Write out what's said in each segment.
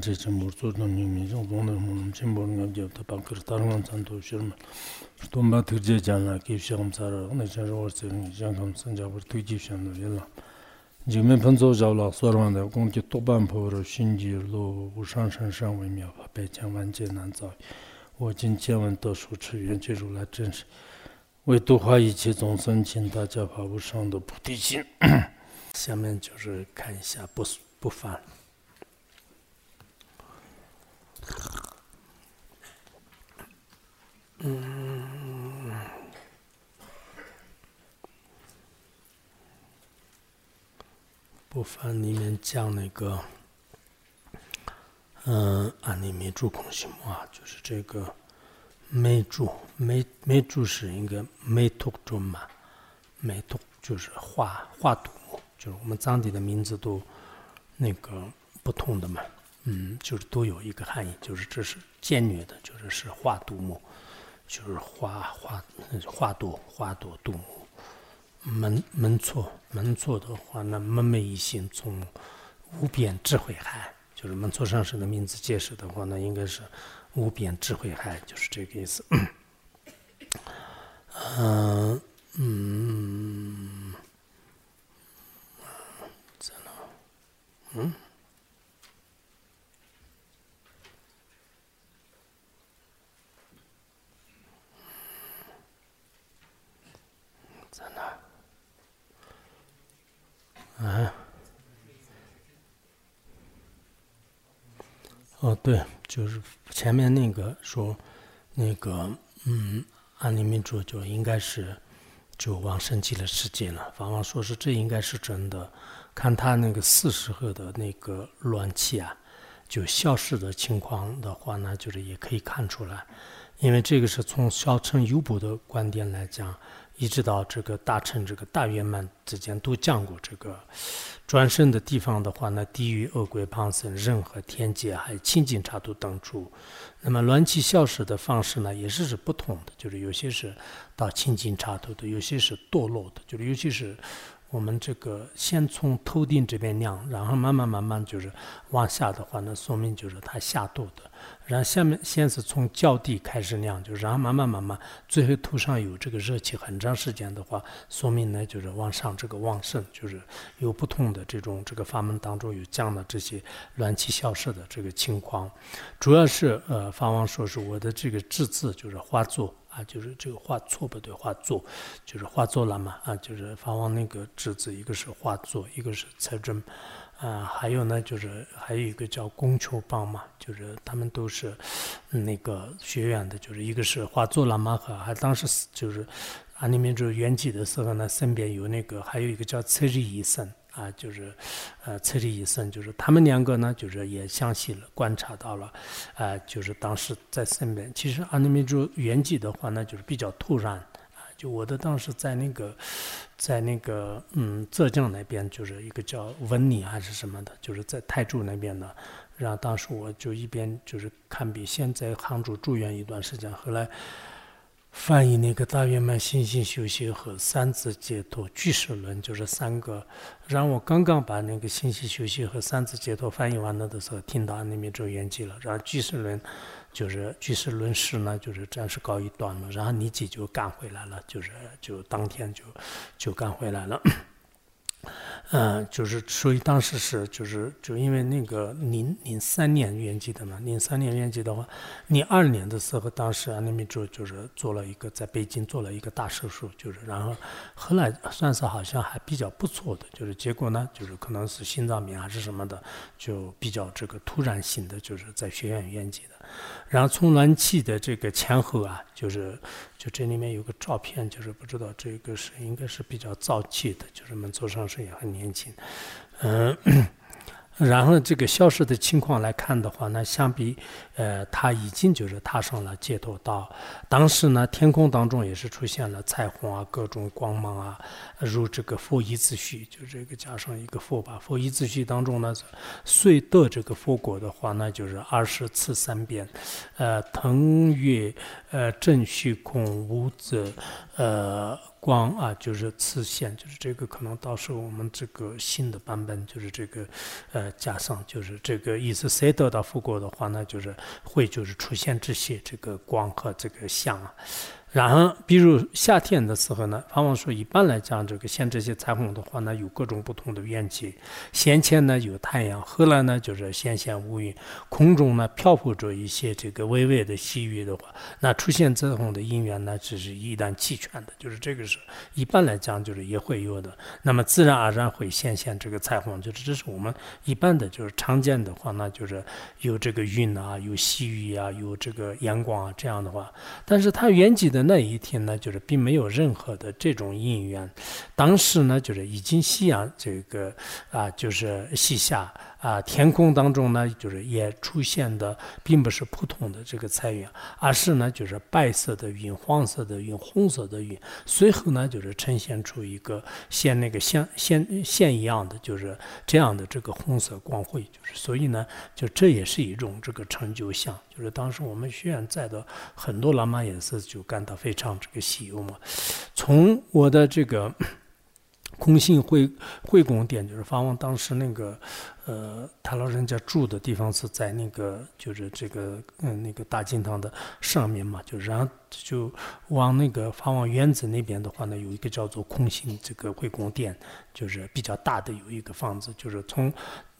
这次我们的人民中，我们我们全部人，我们大概有三万三千多首嘛。从我得知这个，那，那现在我们这些，们参加我们土地训了。前面朋友讲了，所有的工地多半跑到新地罗武山山上外面，把百千万劫，我今见闻得殊耻，愿见如来真实，为度化一切众生，请大家发无上的菩提心。下面就是看一下，不不发。不翻里面讲那个，嗯，安利梅柱空心木啊，就是这个梅柱，梅梅柱是一个梅图中嘛，梅图就是画画图木，就是我们藏地的名字都那个不同的嘛，嗯，就是都有一个含义，就是这是简略的，就是是画杜木。就是花花花朵花朵杜木，门门错门错的话，那门楣一心从无边智慧海，就是门错上师的名字解释的话，那应该是无边智慧海，就是这个意思。嗯 嗯，在哪？嗯。对，就是前面那个说，那个，嗯，安利民主就应该是就往升级的世界了。方王说是这应该是真的，看他那个四十赫的那个乱气啊，就消失的情况的话呢，就是也可以看出来，因为这个是从小乘优补的观点来讲。一直到这个大乘这个大圆满之间都讲过这个转生的地方的话呢，低于、恶鬼、旁生、任何天界，还有清净刹土等处。那么乱气消失的方式呢，也是是不同的，就是有些是到清净刹土的，有些是堕落的，就是尤其是。我们这个先从头顶这边量，然后慢慢慢慢就是往下的话，那说明就是它下堕的。然后下面先是从脚底开始量，就然后慢慢慢慢，最后头上有这个热气很长时间的话，说明呢就是往上这个旺盛，就是有不同的这种这个法门当中有降的这些乱气消失的这个情况。主要是呃，法王说是我的这个字字就是化作。啊，就是这个画错不对，画作就是画作了嘛。啊，就是法王那个侄子，一个是画作，一个是财政，啊，还有呢，就是还有一个叫供求帮嘛，就是他们都是那个学院的，就是一个是画作喇嘛和，还当时就是啊，里面就是圆寂的时候呢，身边有那个，还有一个叫策日医生。啊，就是，呃，策利医生，就是他们两个呢，就是也详细了观察到了，啊，就是当时在身边。其实阿弥陀圆寂的话呢，就是比较突然，啊，就我的当时在那个，在那个，嗯，浙江那边，就是一个叫文理还是什么的，就是在泰州那边的。然后当时我就一边就是看病，先在杭州住院一段时间，后来。翻译那个大圆满信心修习和三字解脱句式论，就是三个。然后我刚刚把那个信息修习和三字解脱翻译完了的时候，听到那边就圆寂了。然后句式论，就是句式论师呢，就是暂时告一段落。然后你姐就赶回来了，就是就当天就就赶回来了。嗯，就是所以当时是就是就因为那个零零三年圆寂的嘛，零三年圆寂的话，零二年的时候，当时安利米就就是做了一个在北京做了一个大手术，就是然后后来算是好像还比较不错的，就是结果呢，就是可能是心脏病还是什么的，就比较这个突然性的，就是在学院圆寂的。然后充暖气的这个前后啊，就是就这里面有个照片，就是不知道这个是应该是比较早期的，就是们做上是也很年轻，嗯。然后这个消失的情况来看的话，那相比，呃，他已经就是踏上了解脱道。当时呢，天空当中也是出现了彩虹啊，各种光芒啊，如这个佛一字序，就这个加上一个佛吧。佛一字序当中呢，遂得这个佛果的话，呢就是二十次三遍，呃，腾越，呃，正虚空无子，呃。光啊，就是次线，就是这个可能到时候我们这个新的版本，就是这个呃加上，就是这个意思，谁得到复国的话，呢就是会就是出现这些这个光和这个像啊。然后，比如夏天的时候呢，往往说一般来讲，这个像这些彩虹的话呢，有各种不同的缘起。先前呢有太阳，后来呢就是闲闲乌云，空中呢漂浮着一些这个微微的细雨的话，那出现彩虹的因缘呢，只是一旦齐全的，就是这个是一般来讲就是也会有的。那么自然而然会显现这个彩虹，就是这是我们一般的就是常见的话，那就是有这个云啊，有细雨啊，有这个阳光啊这样的话，但是它缘起的。那一天呢，就是并没有任何的这种因缘。当时呢，就是已经夕阳这个啊，就是西下啊，天空当中呢，就是也出现的，并不是普通的这个彩云，而是呢，就是白色的云、黄色的云、红色的云。随后呢，就是呈现出一个像那个线线线一样的，就是这样的这个红色光辉。就是所以呢，就这也是一种这个成就像。就是当时我们学院在的很多喇嘛也是就感到非常这个喜忧嘛。从我的这个 空性会会宫殿，就是法王当时那个呃，他老人家住的地方是在那个就是这个嗯那个大金堂的上面嘛，就然后就往那个法王院子那边的话呢，有一个叫做空心这个会宫殿，就是比较大的有一个房子，就是从。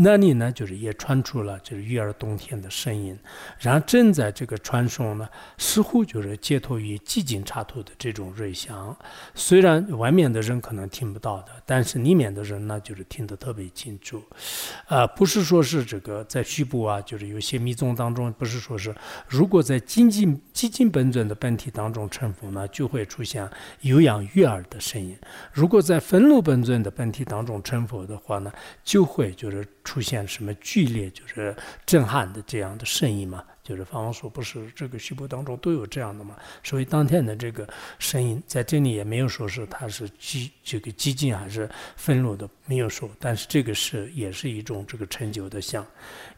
那里呢，就是也传出了就是悦耳动天的声音，然后正在这个传送呢，似乎就是接托于寂静插头的这种瑞祥，虽然外面的人可能听不到的，但是里面的人呢，就是听得特别清楚。啊，不是说是这个在虚部啊，就是有些密宗当中，不是说是如果在精进基金本尊的本体当中成佛呢，就会出现有氧悦耳的声音；如果在分路本尊的本体当中成佛的话呢，就会就是。出现什么剧烈就是震撼的这样的声音嘛？就是方王说不是这个虚波当中都有这样的嘛？所以当天的这个声音在这里也没有说是它是激这个激进还是愤怒的，没有说。但是这个是也是一种这个成就的像。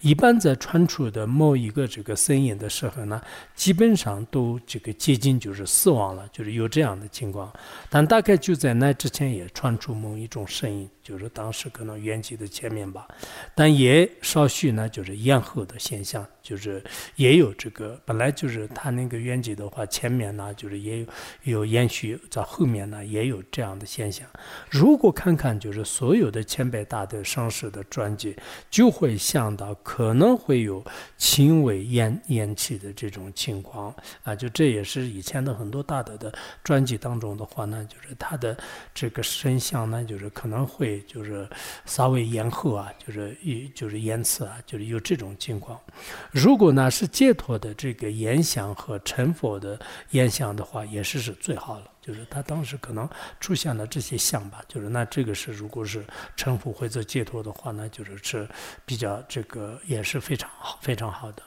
一般在传出的某一个这个声音的时候呢，基本上都这个接近就是死亡了，就是有这样的情况。但大概就在那之前也传出某一种声音。就是当时可能原籍的前面吧，但也稍许呢，就是延后的现象，就是也有这个本来就是他那个原籍的话，前面呢就是也有有延续，在后面呢也有这样的现象。如果看看就是所有的前辈大的上师的传记，就会想到可能会有轻微延延期的这种情况啊，就这也是以前的很多大的的传记当中的话呢，就是他的这个声像呢，就是可能会。就是稍微延后啊，就是一就是延迟啊，就是有这种情况。如果呢是解脱的这个言想和成佛的言想的话，也是是最好了。就是他当时可能出现了这些像吧，就是那这个是如果是成佛或者解脱的话，呢就是是比较这个也是非常好非常好的。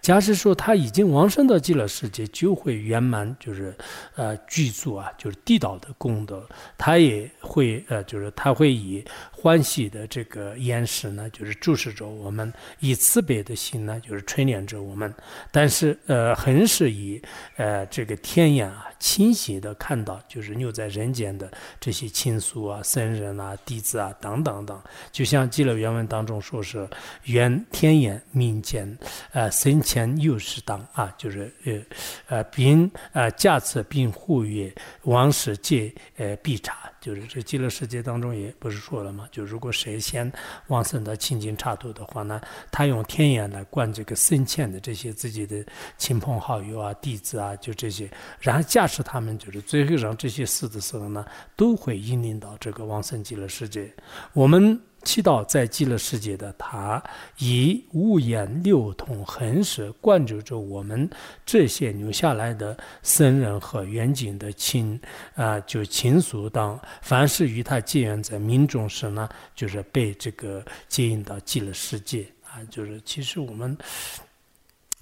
假使说他已经往生到极乐世界，就会圆满，就是呃具足啊，就是地道的功德，他也会呃就是他会以。欢喜的这个眼神呢，就是注视着我们；以慈悲的心呢，就是垂怜着我们。但是，呃，很是以呃这个天眼啊，清晰的看到，就是留在人间的这些亲属啊、僧人啊、弟子啊等等等。就像《记了原文当中说是“愿天眼明见，呃，生前又是当啊”，就是呃呃并呃驾此并护曰王世界呃必察。就是这极乐世界当中也不是说了嘛？就如果谁先往生到清净刹土的话呢，他用天眼来观这个生前的这些自己的亲朋好友啊、弟子啊，就这些，然后驾驶他们，就是最后让这些死的时候呢，都会引领到这个往生极乐世界。我们。祈祷在极乐世界的他，以五眼六通恒时灌注着我们这些留下来的僧人和远景的亲啊，就亲属当，凡是与他结缘在命中时呢，就是被这个接引到极乐世界啊。就是其实我们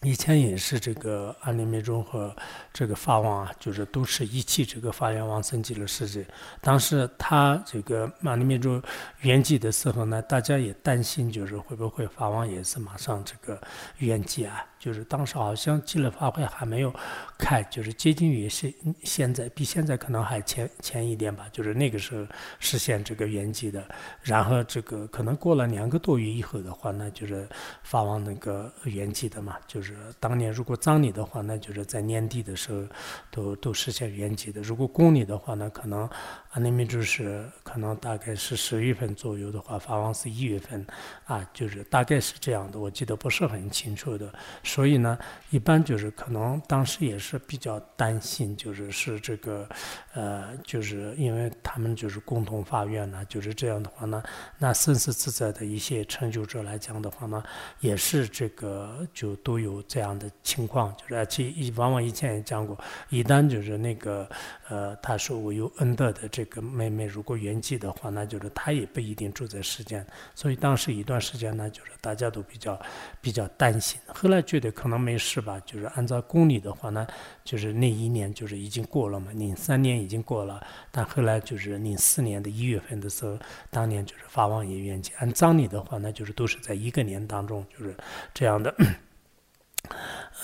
以前也是这个安利密宗和这个法王啊，就是都是一起这个发愿往生极乐世界。当时他这个安利密宗圆寂的时候呢，大家也担心，就是会不会法王也是马上这个圆寂啊？就是当时好像极乐法会还没有开，就是接近于是现在，比现在可能还前前一点吧。就是那个时候实现这个圆寂的，然后这个可能过了两个多月以后的话，那就是法王那个圆寂的嘛。就是当年如果葬礼的话，那就是在年底的时候都都实现原籍的。如果公礼的话呢，可能啊那边就是可能大概是十月份左右的话，法王是一月份啊，就是大概是这样的，我记得不是很清楚的。所以呢，一般就是可能当时也是比较担心，就是是这个，呃，就是因为他们就是共同发愿呢，就是这样的话呢，那生死自在的一些成就者来讲的话呢，也是这个就都有这样的情况，就是而且往往以前也讲过，一旦就是那个，呃，他说我有恩德的这这个妹妹如果圆寂的话，那就是他也不一定住在世间，所以当时一段时间呢，就是大家都比较比较担心，后来觉得。可能没事吧，就是按照公历的话呢，就是那一年就是已经过了嘛，零三年已经过了，但后来就是零四年的一月份的时候，当年就是法王爷圆寂。按葬礼的话呢，就是都是在一个年当中，就是这样的。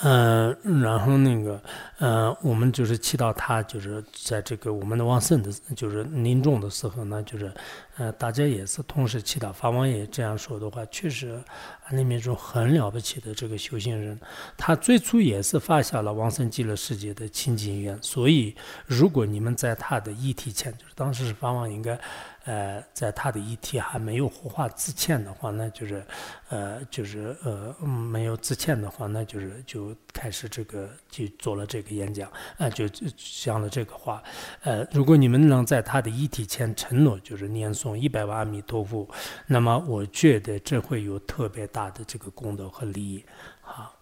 嗯，然后那个，呃，我们就是祈祷他，就是在这个我们的旺盛的，就是临终的时候呢，就是，呃，大家也是同时祈祷。法王也这样说的话，确实，里面种很了不起的这个修行人，他最初也是发下了往生极乐世界的清净愿。所以，如果你们在他的遗体前，就是当时是法王应该。呃，在他的遗体还没有火化之前的话，那就是，呃，就是呃，没有之前的话，那就是就开始这个就做了这个演讲，啊，就讲了这个话，呃，如果你们能在他的遗体前承诺，就是念诵一百万阿弥陀佛那么我觉得这会有特别大的这个功德和利益。好。